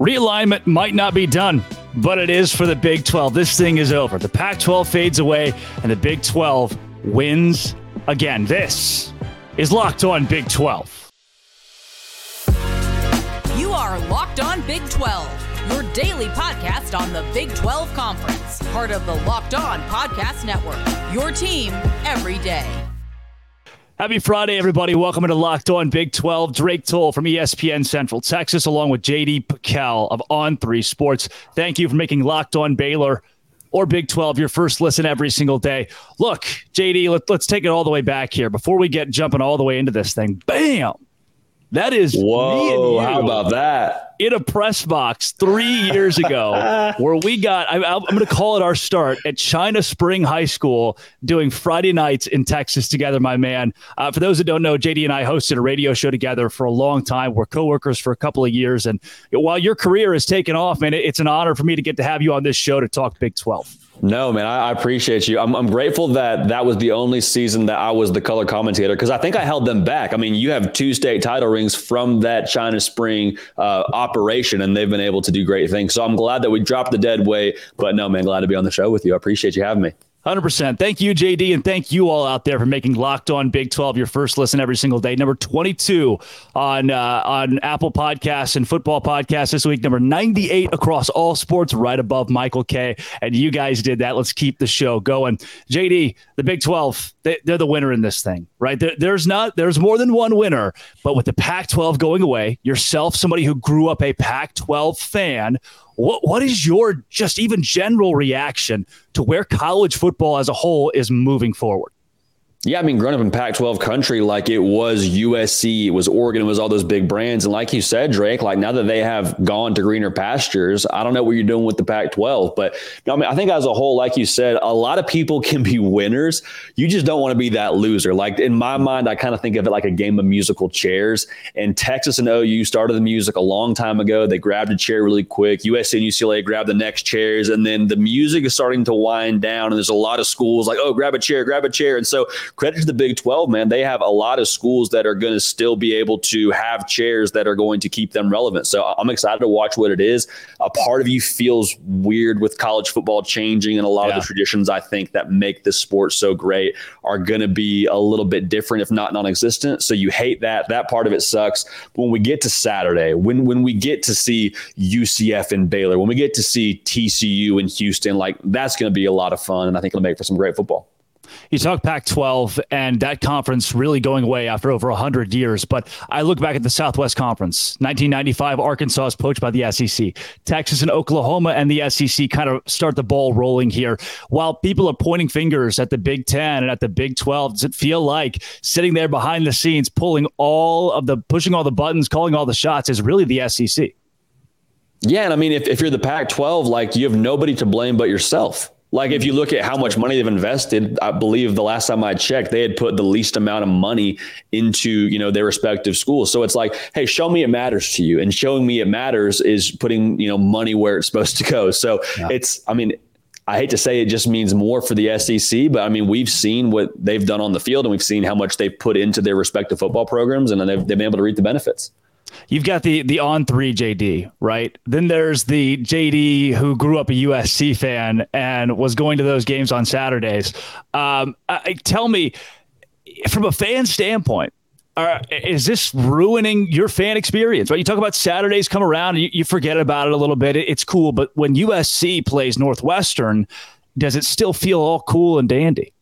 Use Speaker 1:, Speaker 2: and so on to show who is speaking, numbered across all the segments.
Speaker 1: Realignment might not be done, but it is for the Big 12. This thing is over. The Pac 12 fades away, and the Big 12 wins again. This is Locked On Big 12.
Speaker 2: You are Locked On Big 12, your daily podcast on the Big 12 Conference, part of the Locked On Podcast Network. Your team every day.
Speaker 1: Happy Friday, everybody. Welcome to Locked On Big 12. Drake Toll from ESPN Central Texas, along with JD PicKell of On 3 Sports. Thank you for making Locked On Baylor or Big 12 your first listen every single day. Look, JD, let, us take it all the way back here before we get jumping all the way into this thing. Bam! That is
Speaker 3: Whoa, how about that?
Speaker 1: in a press box three years ago where we got, I, am going to call it our start at China Spring High School doing Friday nights in Texas together, my man. Uh, for those that don't know, JD and I hosted a radio show together for a long time. We're coworkers for a couple of years. And while your career has taken off, man, it's an honor for me to get to have you on this show to talk Big 12.
Speaker 3: No, man, I, I appreciate you. I'm, I'm, grateful that that was the only season that I was the color commentator because I think I held them back. I mean, you have two state title rings from that China Spring uh, operation, and they've been able to do great things. So I'm glad that we dropped the dead weight. But no, man, glad to be on the show with you. I appreciate you having me.
Speaker 1: 100%. Thank you, JD, and thank you all out there for making Locked On Big 12 your first listen every single day. Number 22 on uh, on Apple Podcasts and Football Podcasts this week. Number 98 across all sports, right above Michael Kay And you guys did that. Let's keep the show going. JD, the Big 12, they, are the winner in this thing, right? There, there's not there's more than one winner, but with the Pac-12 going away, yourself, somebody who grew up a Pac-12 fan, what what is your just even general reaction to where college football as a whole is moving forward?
Speaker 3: Yeah, I mean, growing up in Pac 12 country, like it was USC, it was Oregon, it was all those big brands. And like you said, Drake, like now that they have gone to greener pastures, I don't know what you're doing with the Pac 12. But I mean, I think as a whole, like you said, a lot of people can be winners. You just don't want to be that loser. Like in my mind, I kind of think of it like a game of musical chairs. And Texas and OU started the music a long time ago. They grabbed a chair really quick. USC and UCLA grabbed the next chairs. And then the music is starting to wind down. And there's a lot of schools like, oh, grab a chair, grab a chair. And so, credit to the Big 12, man. They have a lot of schools that are going to still be able to have chairs that are going to keep them relevant. So I'm excited to watch what it is. A part of you feels weird with college football changing, and a lot yeah. of the traditions I think that make this sport so great are going to be a little bit different, if not non-existent. So you hate that. That part of it sucks. But when we get to Saturday, when when we get to see UCF and Baylor, when we get to see TCU and Houston, like that's going to be a lot of fun, and I think it'll make for some great football
Speaker 1: you talk Pac 12 and that conference really going away after over 100 years. But I look back at the Southwest Conference. 1995, Arkansas is poached by the SEC. Texas and Oklahoma and the SEC kind of start the ball rolling here. While people are pointing fingers at the Big 10 and at the Big 12, does it feel like sitting there behind the scenes, pulling all of the, pushing all the buttons, calling all the shots is really the SEC?
Speaker 3: Yeah. And I mean, if, if you're the Pac 12, like you have nobody to blame but yourself. Like if you look at how much money they've invested, I believe the last time I checked, they had put the least amount of money into, you know, their respective schools. So it's like, hey, show me it matters to you. And showing me it matters is putting, you know, money where it's supposed to go. So yeah. it's, I mean, I hate to say it just means more for the SEC, but I mean, we've seen what they've done on the field and we've seen how much they've put into their respective football programs and they've, they've been able to reap the benefits.
Speaker 1: You've got the the on three JD, right? Then there's the JD who grew up a USC fan and was going to those games on Saturdays. Um, I, tell me, from a fan standpoint, are, is this ruining your fan experience? Right? You talk about Saturdays come around, you, you forget about it a little bit. It, it's cool, but when USC plays Northwestern, does it still feel all cool and dandy?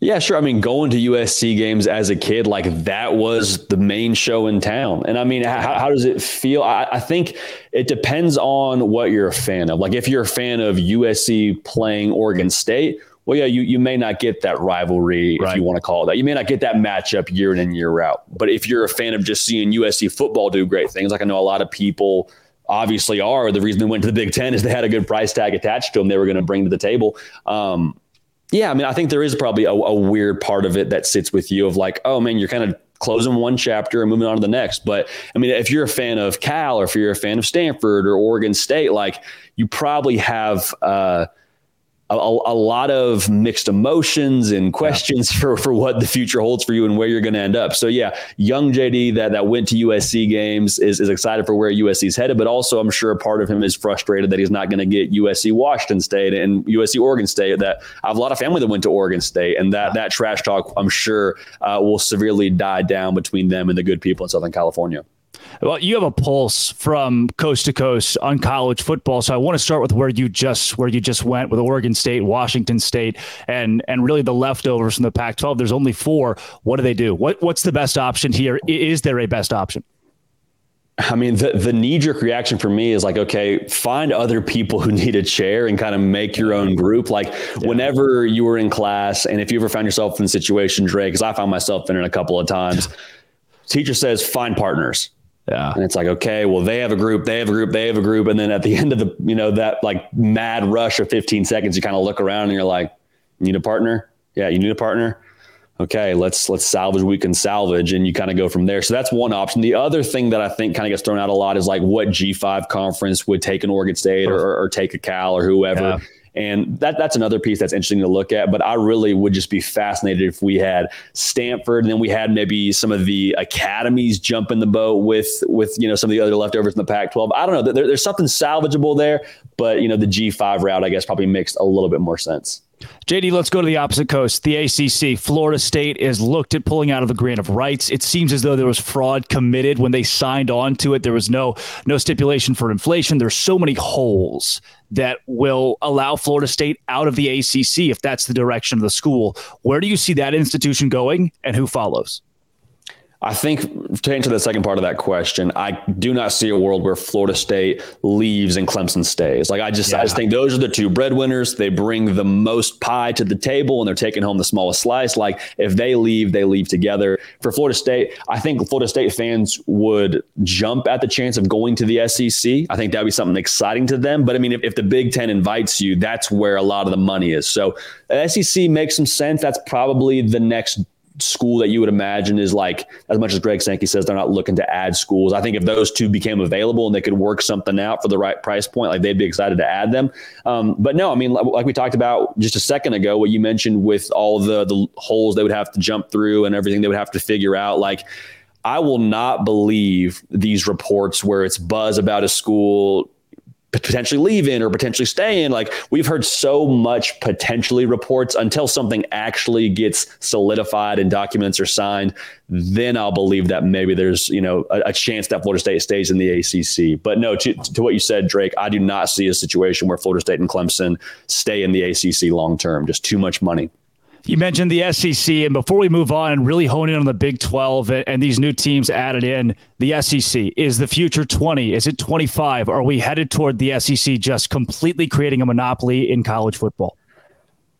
Speaker 3: Yeah, sure. I mean, going to USC games as a kid, like that was the main show in town. And I mean, how, how does it feel? I, I, think it depends on what you're a fan of. Like, if you're a fan of USC playing Oregon State, well, yeah, you, you may not get that rivalry, right. if you want to call it that. You may not get that matchup year in and year out. But if you're a fan of just seeing USC football do great things, like I know a lot of people obviously are, the reason they went to the Big Ten is they had a good price tag attached to them they were going to bring to the table. Um, yeah, I mean, I think there is probably a, a weird part of it that sits with you of like, oh man, you're kind of closing one chapter and moving on to the next. But I mean, if you're a fan of Cal or if you're a fan of Stanford or Oregon State, like you probably have uh, a, a, lot of mixed emotions and questions yeah. for, for what the future holds for you and where you're going to end up. So yeah, young JD that, that went to USC games is, is excited for where USC's headed, but also I'm sure a part of him is frustrated that he's not going to get USC Washington State and USC Oregon State that I have a lot of family that went to Oregon State and that, that trash talk I'm sure uh, will severely die down between them and the good people in Southern California.
Speaker 1: Well, you have a pulse from coast to coast on college football, so I want to start with where you just where you just went with Oregon State, Washington State, and and really the leftovers from the Pac-12. There's only four. What do they do? What what's the best option here? Is there a best option?
Speaker 3: I mean, the, the knee jerk reaction for me is like, okay, find other people who need a chair and kind of make your own group. Like, yeah. whenever you were in class, and if you ever found yourself in a situation, Dre, because I found myself in it a couple of times, teacher says, find partners
Speaker 1: yeah.
Speaker 3: And it's like, okay, well, they have a group, they have a group, they have a group. And then at the end of the, you know, that like mad rush of 15 seconds, you kind of look around and you're like, you need a partner? Yeah, you need a partner. Okay, let's let's salvage we can salvage, and you kind of go from there. So that's one option. The other thing that I think kind of gets thrown out a lot is like what G5 conference would take an Oregon State or, or, or take a Cal or whoever. Yeah and that that's another piece that's interesting to look at. But I really would just be fascinated if we had Stanford and then we had maybe some of the academies jump in the boat with with you know some of the other leftovers in the Pac-12. I don't know. There, there's something salvageable there, but you know the G5 route I guess probably makes a little bit more sense.
Speaker 1: JD, let's go to the opposite coast. The ACC. Florida State is looked at pulling out of the grant of rights. It seems as though there was fraud committed when they signed on to it. There was no no stipulation for inflation. There's so many holes that will allow Florida State out of the ACC if that's the direction of the school. Where do you see that institution going, and who follows?
Speaker 3: I think to answer the second part of that question, I do not see a world where Florida State leaves and Clemson stays. Like I just, yeah. I just think those are the two breadwinners. They bring the most pie to the table, and they're taking home the smallest slice. Like if they leave, they leave together. For Florida State, I think Florida State fans would jump at the chance of going to the SEC. I think that'd be something exciting to them. But I mean, if, if the Big Ten invites you, that's where a lot of the money is. So SEC makes some sense. That's probably the next school that you would imagine is like as much as Greg Sankey says they're not looking to add schools. I think if those two became available and they could work something out for the right price point, like they'd be excited to add them. Um, but no, I mean, like we talked about just a second ago, what you mentioned with all the the holes they would have to jump through and everything they would have to figure out, like. I will not believe these reports where it's buzz about a school potentially leaving or potentially staying. Like we've heard so much potentially reports until something actually gets solidified and documents are signed. Then I'll believe that maybe there's you know a, a chance that Florida State stays in the ACC. But no, to, to what you said, Drake, I do not see a situation where Florida State and Clemson stay in the ACC long term. Just too much money.
Speaker 1: You mentioned the SEC, and before we move on and really hone in on the Big 12 and these new teams added in, the SEC is the future 20? Is it 25? Are we headed toward the SEC just completely creating a monopoly in college football?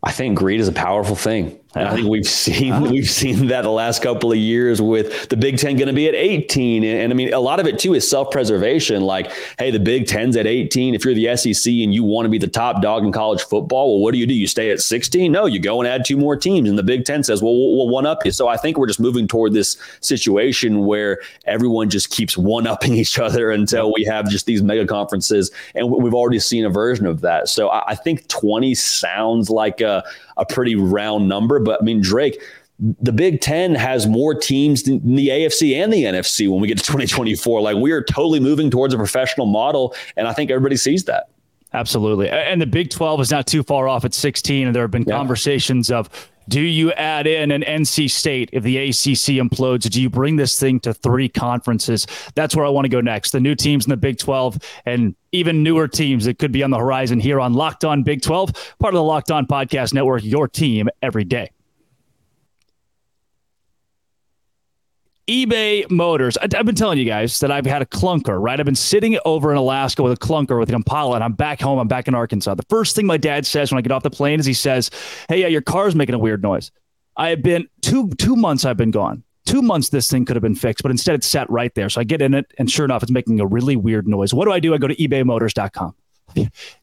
Speaker 3: I think greed is a powerful thing. I think we've seen we've seen that the last couple of years with the Big Ten going to be at 18, and, and, I mean a lot of it too is self preservation. Like, hey, the Big Ten's at 18. If you're the SEC and you want to be the top dog in college football, well, what do you do? You stay at 16? No, you go and add two more teams, and the Big Ten says, well, we'll, we'll one up you. So I think we're just moving toward this situation where everyone just keeps one upping each other until we have just these mega conferences, and we've already seen a version of that. So I, I think 20 sounds like a a pretty round number. But I mean, Drake, the Big Ten has more teams than the AFC and the NFC when we get to 2024. Like we are totally moving towards a professional model, and I think everybody sees that.
Speaker 1: Absolutely. And the Big 12 is not too far off at 16. And there have been yeah. conversations of do you add in an NC State if the ACC implodes? Do you bring this thing to three conferences? That's where I want to go next. The new teams in the Big 12 and even newer teams that could be on the horizon here on Locked On Big 12, part of the Locked On Podcast Network, your team every day. eBay Motors. I, have been telling you guys that I've had a clunker, right? I've been sitting over in Alaska with a clunker with an Impala, and I'm back home. I'm back in Arkansas. The first thing my dad says when I get off the plane is he says, "Hey, yeah, your car's making a weird noise." I have been two two months. I've been gone. Two months this thing could have been fixed, but instead it's sat right there. So I get in it, and sure enough, it's making a really weird noise. What do I do? I go to ebaymotors.com.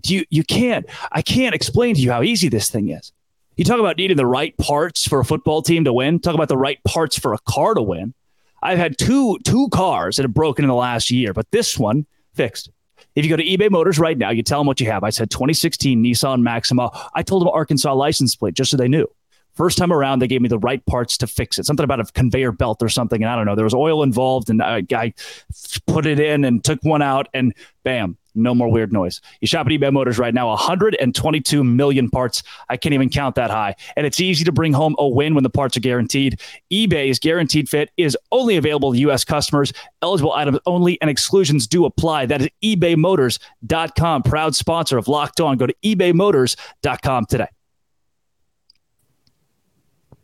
Speaker 1: You you can't. I can't explain to you how easy this thing is. You talk about needing the right parts for a football team to win. Talk about the right parts for a car to win. I've had two two cars that have broken in the last year, but this one fixed. If you go to eBay Motors right now, you tell them what you have. I said 2016 Nissan Maxima. I told them Arkansas license plate just so they knew. First time around, they gave me the right parts to fix it. Something about a conveyor belt or something. And I don't know. There was oil involved, and I, I put it in and took one out, and bam, no more weird noise. You shop at eBay Motors right now, 122 million parts. I can't even count that high. And it's easy to bring home a win when the parts are guaranteed. eBay's guaranteed fit is only available to U.S. customers, eligible items only, and exclusions do apply. That is ebaymotors.com, proud sponsor of Locked On. Go to ebaymotors.com today.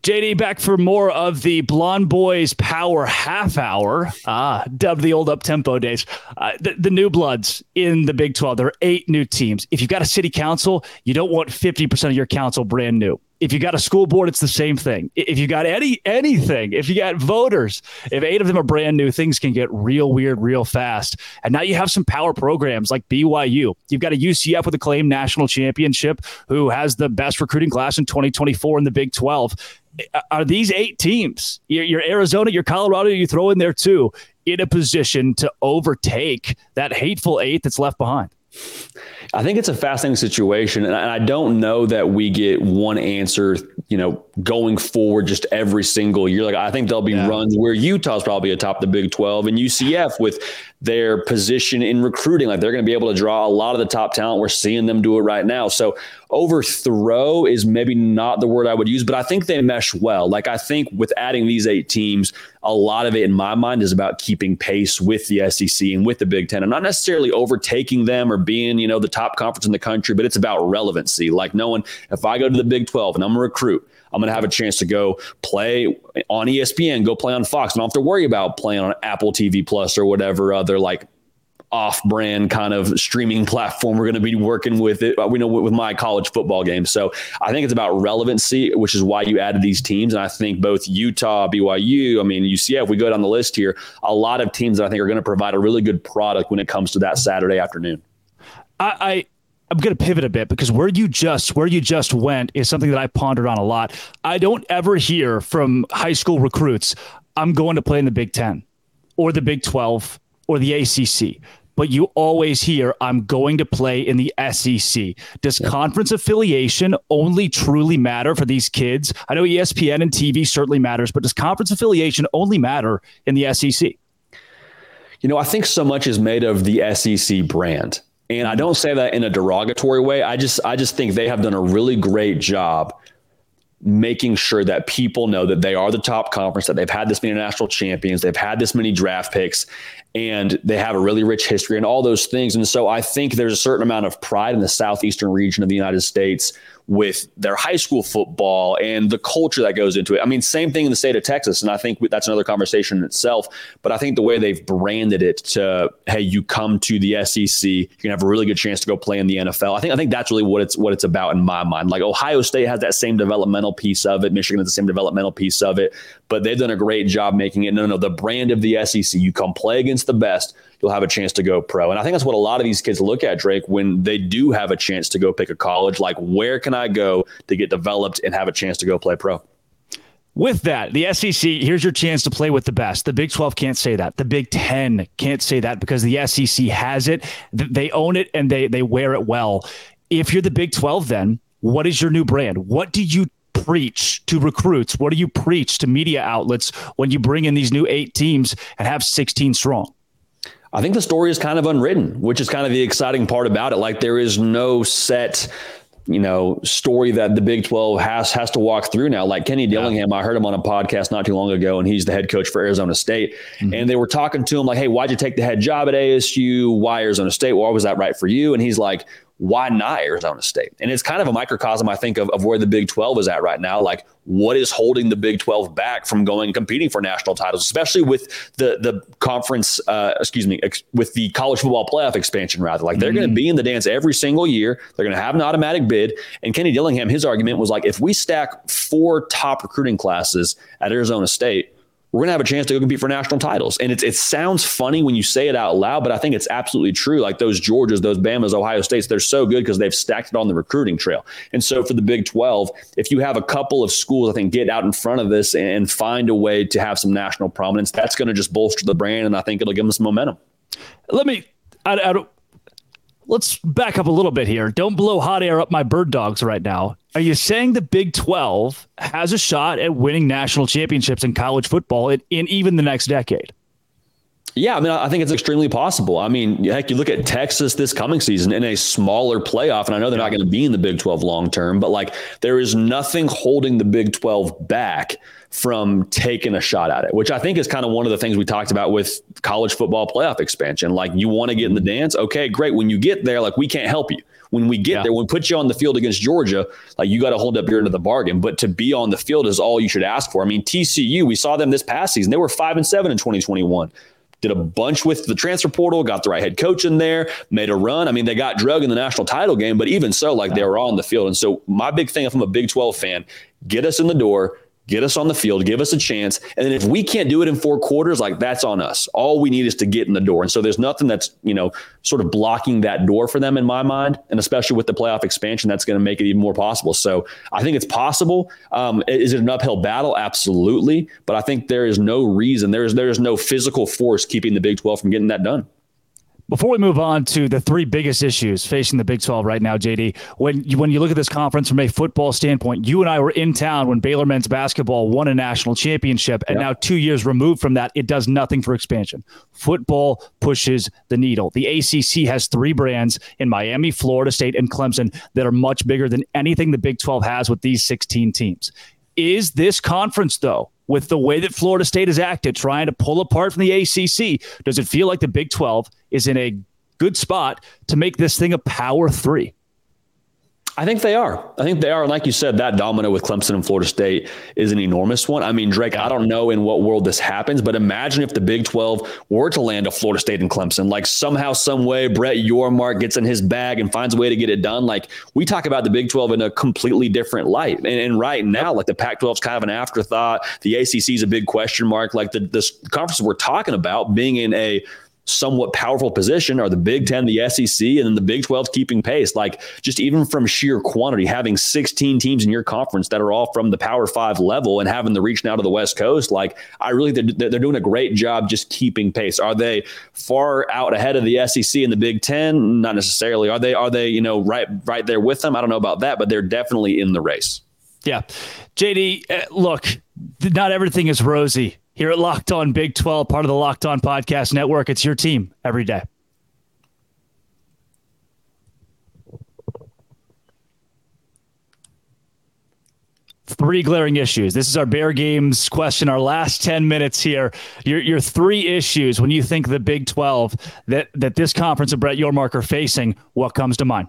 Speaker 1: JD back for more of the Blonde Boys Power Half Hour, ah, dubbed the old up tempo days. Uh, the, the, new bloods in the Big 12. There are eight new teams. If you've got a city council, you don't want 50% of your council brand new. If you've got a school board, it's the same thing. If you've got any anything, if you got voters, if eight of them are brand new, things can get real weird real fast. And now you have some power programs like BYU. You've got a UCF with a claimed national championship who has the best recruiting class in 2024 in the Big 12 are these eight teams, your, your Arizona, your Colorado, you throw in there too, in a position to overtake that hateful eight that's left behind?
Speaker 3: I think it's a fascinating situation, and I don't know that we get one answer. You know, going forward, just every single year. Like I think there'll be yeah. runs where Utah's probably atop the Big Twelve, and UCF with their position in recruiting, like they're going to be able to draw a lot of the top talent. We're seeing them do it right now. So overthrow is maybe not the word I would use, but I think they mesh well. Like I think with adding these eight teams, a lot of it in my mind is about keeping pace with the SEC and with the Big Ten. I'm not necessarily overtaking them or being, you know, the top conference in the country, but it's about relevancy. Like knowing if I go to the Big 12 and I'm a recruit, I'm going to have a chance to go play on ESPN, go play on Fox. I don't have to worry about playing on Apple TV Plus or whatever other like off-brand kind of streaming platform we're going to be working with it uh, we know with my college football game so i think it's about relevancy which is why you added these teams and i think both utah byu i mean ucf we go down the list here a lot of teams that i think are going to provide a really good product when it comes to that saturday afternoon
Speaker 1: i, I I'm going to pivot a bit because where you just where you just went is something that I pondered on a lot. I don't ever hear from high school recruits, "I'm going to play in the Big 10 or the Big 12 or the ACC." But you always hear, I'm going to play in the SEC. Does yeah. conference affiliation only truly matter for these kids? I know ESPN and TV certainly matters, but does conference affiliation only matter in the SEC?
Speaker 3: You know, I think so much is made of the SEC brand. And I don't say that in a derogatory way. I just I just think they have done a really great job making sure that people know that they are the top conference, that they've had this many national champions, they've had this many draft picks, and they have a really rich history and all those things. And so I think there's a certain amount of pride in the southeastern region of the United States with their high school football and the culture that goes into it. I mean, same thing in the state of Texas, and I think that's another conversation in itself. But I think the way they've branded it to, hey, you come to the SEC, you're gonna have a really good chance to go play in the NFL. I think I think that's really what it's what it's about in my mind. Like Ohio State has that same developmental piece of it, Michigan has the same developmental piece of it, but they've done a great job making it. No, no, the brand of the SEC. You come play against the best you'll have a chance to go pro. And I think that's what a lot of these kids look at, Drake, when they do have a chance to go pick a college. Like, where can I go to get developed and have a chance to go play pro?
Speaker 1: With that, the SEC, here's your chance to play with the best. The Big 12 can't say that. The Big 10 can't say that because the SEC has it. They own it and they, they wear it well. If you're the Big 12, then what is your new brand? What do you preach to recruits? What do you preach to media outlets when you bring in these new eight teams and have 16 strong?
Speaker 3: I think the story is kind of unwritten, which is kind of the exciting part about it. Like there is no set you know story that the Big 12 has has to walk through now. Like Kenny Dillingham, yeah. I heard him on a podcast not too long ago, and he's the head coach for Arizona State. Mm-hmm. And they were talking to him like, "Hey, why'd you take the head job at ASU? Why Arizona State? Why was that right for you?" And he's like, why not Arizona State? And it's kind of a microcosm, I think, of, of where the Big 12 is at right now. Like, what is holding the Big 12 back from going competing for national titles, especially with the the conference, uh, excuse me, ex- with the college football playoff expansion, rather? Like, they're mm-hmm. going to be in the dance every single year. They're going to have an automatic bid. And Kenny Dillingham, his argument was like, if we stack four top recruiting classes at Arizona State, we're going to have a chance to go compete for national titles. And it, it sounds funny when you say it out loud, but I think it's absolutely true. Like those Georgias, those Bamas, Ohio States, they're so good because they've stacked it on the recruiting trail. And so for the Big 12, if you have a couple of schools, I think, get out in front of this and find a way to have some national prominence, that's going to just bolster the brand. And I think it'll give them some momentum.
Speaker 1: Let me, I, I don't, let's back up a little bit here. Don't blow hot air up my Birddogs right now. Are you saying the Big 12 has a shot at winning national championships in college football in, in even the next decade?
Speaker 3: Yeah, I mean, I think it's extremely possible. I mean, heck, you look at Texas this coming season in a smaller playoff, and I know they're not going to be in the Big 12 long term, but like there is nothing holding the Big 12 back from taking a shot at it, which I think is kind of one of the things we talked about with college football playoff expansion. Like, you want to get in the mm-hmm. dance? Okay, great. When you get there, like, we can't help you. When we get yeah. there, when we put you on the field against Georgia, like, you got to hold up your end of the bargain. But to be on the field is all you should ask for. I mean, TCU, we saw them this past season. They were five and seven in 2021 did a bunch with the transfer portal, got the right head coach in there, made a run. I mean, they got drug in the national title game, but even so, like they were all on the field. And so my big thing, if I'm a Big 12 fan, get us in the door, get us on the field, give us a chance. And then if we can't do it in four quarters, like that's on us. All we need is to get in the door. And so there's nothing that's, you know, sort of blocking that door for them in my mind. And especially with the playoff expansion, that's going to make it even more possible. So I think it's possible. Um, is it an uphill battle? Absolutely. But I think there is no reason, there is, there is no physical force keeping the Big 12 from getting that done.
Speaker 1: Before we move on to the three biggest issues facing the Big 12 right now, JD, when you, when you look at this conference from a football standpoint, you and I were in town when Baylor men's basketball won a national championship, and yep. now two years removed from that, it does nothing for expansion. Football pushes the needle. The ACC has three brands in Miami, Florida State, and Clemson that are much bigger than anything the Big 12 has with these 16 teams. Is this conference, though, with the way that Florida State has acted, trying to pull apart from the ACC, does it feel like the Big 12 is in a good spot to make this thing a power three?
Speaker 3: I think they are. I think they are. Like you said, that domino with Clemson and Florida State is an enormous one. I mean, Drake, I don't know in what world this happens, but imagine if the Big 12 were to land a Florida State and Clemson. Like somehow, some way, Brett Yormark gets in his bag and finds a way to get it done. Like we talk about the Big 12 in a completely different light. And, and right now, like the Pac 12 is kind of an afterthought. The ACC is a big question mark. Like the this conference we're talking about being in a somewhat powerful position are the Big Ten, the SEC, and then the Big 12 keeping pace. Like just even from sheer quantity, having 16 teams in your conference that are all from the Power Five level and having the reach now to the West Coast, like I really they're, they're doing a great job just keeping pace. Are they far out ahead of the SEC and the Big Ten? Not necessarily. Are they? Are they? You know, right right there with them? I don't know about that, but they're definitely in the race.
Speaker 1: Yeah, JD, uh, look, not everything is rosy here at Locked On Big 12, part of the Locked On Podcast Network. It's your team every day. Three glaring issues. This is our Bear Games question, our last 10 minutes here. Your, your three issues when you think the Big 12 that, that this conference of Brett Yormark are facing, what comes to mind?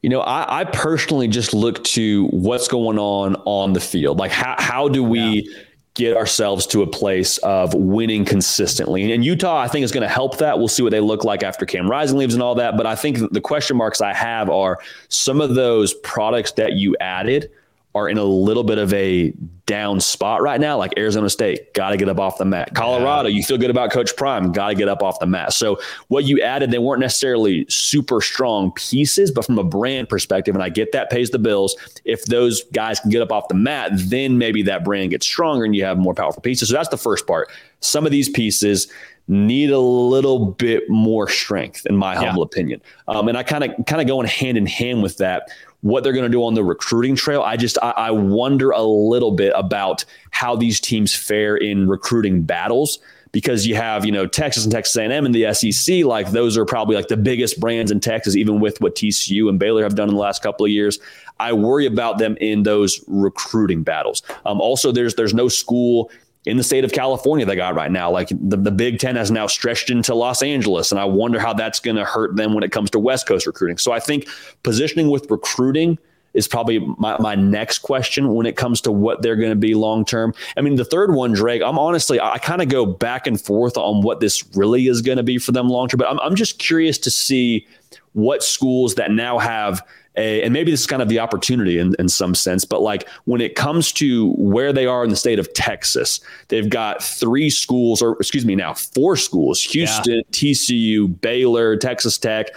Speaker 3: You know, I, I, personally just look to what's going on on the field. Like, how, how do we. Yeah get ourselves to a place of winning consistently. And Utah, I think, is going to help that. We'll see what they look like after Cam Rising leaves and all that. But I think the question marks I have are some of those products that you added are in a little bit of a down spot right now, like Arizona State, got to get up off the mat. Colorado, yeah. you feel good about Coach Prime, got to get up off the mat. So what you added, they weren't necessarily super strong pieces, but from a brand perspective, and I get that pays the bills. If those guys can get up off the mat, then maybe that brand gets stronger and you have more powerful pieces. So that's the first part. Some of these pieces need a little bit more strength, in my humble yeah. opinion. Um, and I kind of kind of going hand in hand with that what they're going to do on the recruiting trail. I just I, I wonder a little bit about how these teams fare in recruiting battles because you have you know Texas and Texas A&M and the SEC like those are probably like the biggest brands in Texas even with what TCU and Baylor have done in the last couple of years I worry about them in those recruiting battles um, also there's there's no school in the state of California they got right now. Like the, the Big Ten has now stretched into Los Angeles. And I wonder how that's going to hurt them when it comes to West Coast recruiting. So I think positioning with recruiting is probably my, my next question when it comes to what they're going to be long term. I mean, the third one, Drake, I'm honestly, I kind of go back and forth on what this really is going to be for them long term, but I'm, I'm just curious to see what schools that now have a, and maybe this is kind of the opportunity in, in some sense, but like when it comes to where they are in the state of Texas, they've got three schools, or excuse me, now four schools Houston, yeah. TCU, Baylor, Texas Tech.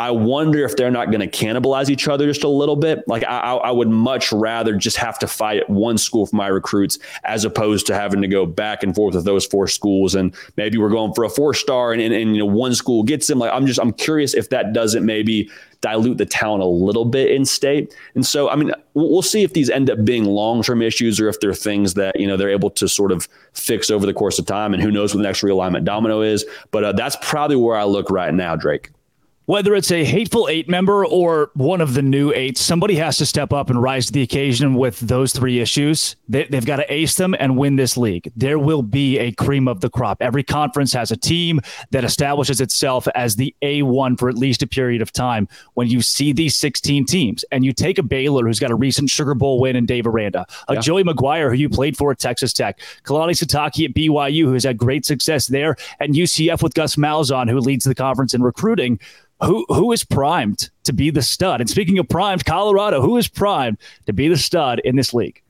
Speaker 3: I wonder if they're not going to cannibalize each other just a little bit. Like I, I would much rather just have to fight at one school for my recruits as opposed to having to go back and forth with those four schools. And maybe we're going for a four star and, and, and you know one school gets them. Like I'm just I'm curious if that doesn't maybe dilute the talent a little bit in state. And so, I mean, we'll see if these end up being long term issues or if they're things that, you know, they're able to sort of fix over the course of time. And who knows what the next realignment domino is. But uh, that's probably where I look right now, Drake
Speaker 1: whether it's a hateful eight member or one of the new eight, somebody has to step up and rise to the occasion with those three issues. They, have got to ace them and win this league. There will be a cream of the crop. Every conference has a team that establishes itself as the A1 for at least a period of time. When you see these 16 teams and you take a Baylor who's got a recent Sugar Bowl win in Dave Aranda, a yeah. Joey McGuire who you played for at Texas Tech, Kalani Sitake at BYU who has had great success there, and UCF with Gus Malzahn who leads the conference in recruiting who who is primed to be the stud? And speaking of primed, Colorado, who is primed to be the stud in this league?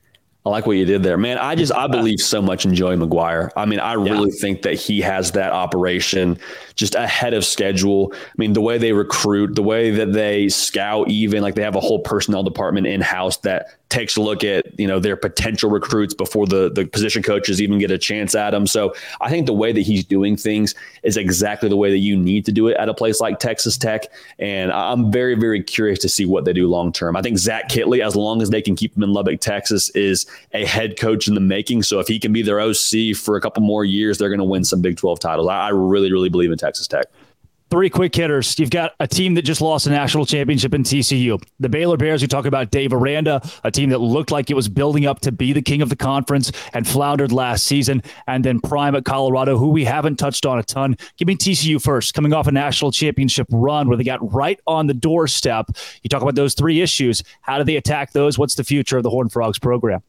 Speaker 3: I like what you did there, man. I just I uh, believe so much in Joey McGuire. I mean, I really yeah. think that he has that operation just ahead of schedule. I mean, the way they recruit, the way that they scout, even like they have a whole personnel department in house that takes a look at you know their potential recruits before the the position coaches even get a chance at them. So I think the way that he's doing things is exactly the way that you need to do it at a place like Texas Tech. And I'm very very curious to see what they do long term. I think Zach Kittley, as long as they can keep him in Lubbock, Texas, is a head coach in the making. So if he can be their OC for a couple more years, they're going to win some Big 12 titles. I, I really really believe in Texas Tech.
Speaker 1: Three quick hitters. You've got a team that just lost a national championship in TCU. The Baylor Bears, you talk about Dave Aranda, a team that looked like it was building up to be the king of the conference and floundered last season. And then Prime at Colorado, who we haven't touched on a ton. Give me TCU first, coming off a national championship run where they got right on the doorstep. You talk about those three issues. How do they attack those? What's the future of the Horned Frogs program?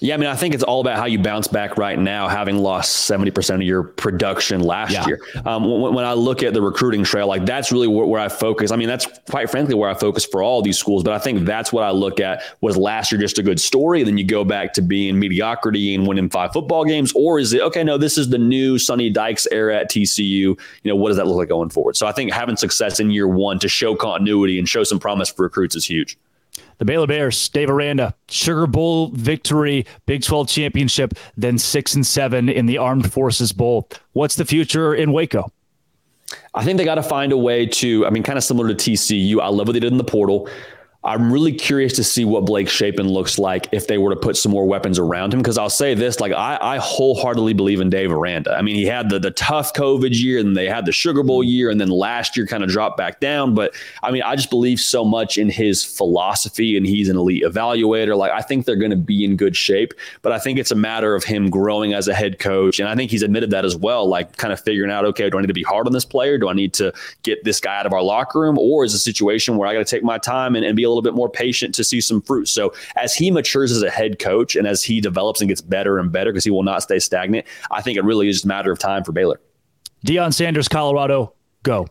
Speaker 3: Yeah, I mean, I think it's all about how you bounce back right now, having lost 70% of your production last yeah. year. Um, when, when, I look at the recruiting trail, like that's really where, where, I focus. I mean, that's quite frankly where I focus for all these schools, but I think that's what I look at was last year just a good story. Then you go back to being mediocrity and winning five football games, or is it, okay, no, this is the new Sonny Dykes era at TCU. You know, what does that look like going forward? So I think having success in year one to show continuity and show some promise for recruits is huge.
Speaker 1: The Baylor Bears, Dave Aranda, Sugar Bowl victory, Big 12 championship, then six and seven in the Armed Forces Bowl. What's the future in Waco?
Speaker 3: I think they got to find a way to, I mean, kind of similar to TCU. I love what they did in the portal. I'm really curious to see what Blake Shapen looks like if they were to put some more weapons around him. Because I'll say this, like I, I, wholeheartedly believe in Dave Aranda. I mean, he had the the tough COVID year, and they had the Sugar Bowl mm-hmm. year, and then last year kind of dropped back down. But I mean, I just believe so much in his philosophy, and he's an elite evaluator. Like I think they're going to be in good shape, but I think it's a matter of him growing as a head coach, and I think he's admitted that as well. Like kind of figuring out, okay, do I need to be hard on this player? Do I need to get this guy out of our locker room, or is a situation where I got to take my time and, and be a little bit more patient to see some fruit. So as he matures as a head coach and as he develops and gets better and better, because he will not stay stagnant, I think it really is just a matter of time for Baylor.
Speaker 1: Deion Sanders, Colorado, go.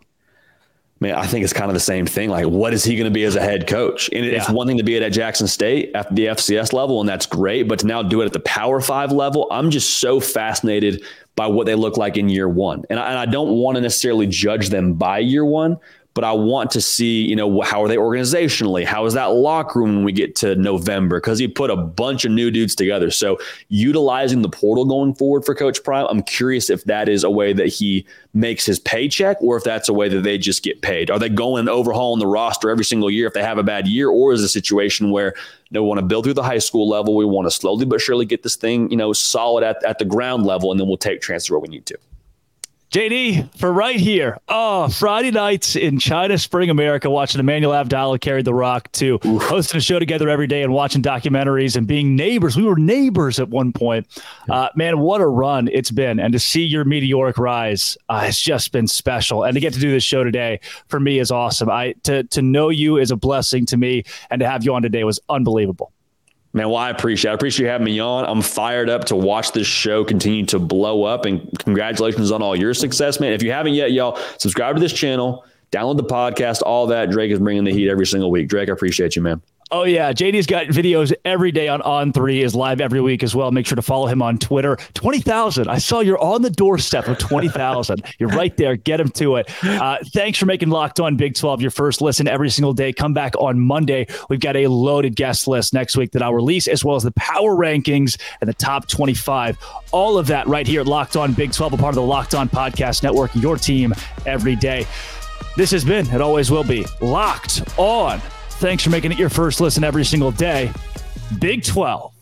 Speaker 3: Man, I think it's kind of the same thing. Like, what is he going to be as a head coach? And yeah. it's one thing to be it at Jackson State at the FCS level, and that's great. But to now do it at the Power Five level, I'm just so fascinated by what they look like in year one. And I, and I don't want to necessarily judge them by year one, but I want to see, you know, how are they organizationally? How is that locker room when we get to November? Because he put a bunch of new dudes together. So utilizing the portal going forward for Coach Prime, I'm curious if that is a way that he makes his paycheck or if that's a way that they just get paid. Are they going overhauling the roster every single year if they have a bad year? Or is a situation where they want to build through the high school level? We want to slowly but surely get this thing, you know, solid at, at the ground level, and then we'll take transfer where we need to.
Speaker 1: JD, for right here. Oh, Friday nights in China Spring, America, watching Emmanuel Abdallah carry the rock to Oof. hosting a show together every day and watching documentaries and being neighbors. We were neighbors at one point. Uh, man, what a run it's been. And to see your meteoric rise uh, has just been special. And to get to do this show today for me is awesome. I to to know you is a blessing to me, and to have you on today was unbelievable.
Speaker 3: Man, well, I appreciate it. I appreciate you having me on. I'm fired up to watch this show continue to blow up and congratulations on all your success, man. If you haven't yet, y'all, subscribe to this channel, download the podcast, all that. Drake is bringing the heat every single week. Drake, I appreciate you, man.
Speaker 1: Oh yeah, JD's got videos every day on On Three. Is live every week as well. Make sure to follow him on Twitter. Twenty thousand. I saw you're on the doorstep of twenty thousand. you're right there. Get him to it. Uh, thanks for making Locked On Big Twelve your first listen every single day. Come back on Monday. We've got a loaded guest list next week that I'll release, as well as the power rankings and the top twenty-five. All of that right here at Locked On Big Twelve, a part of the Locked On Podcast Network. Your team every day. This has been, it always will be, Locked On Thanks for making it your first listen every single day. Big 12.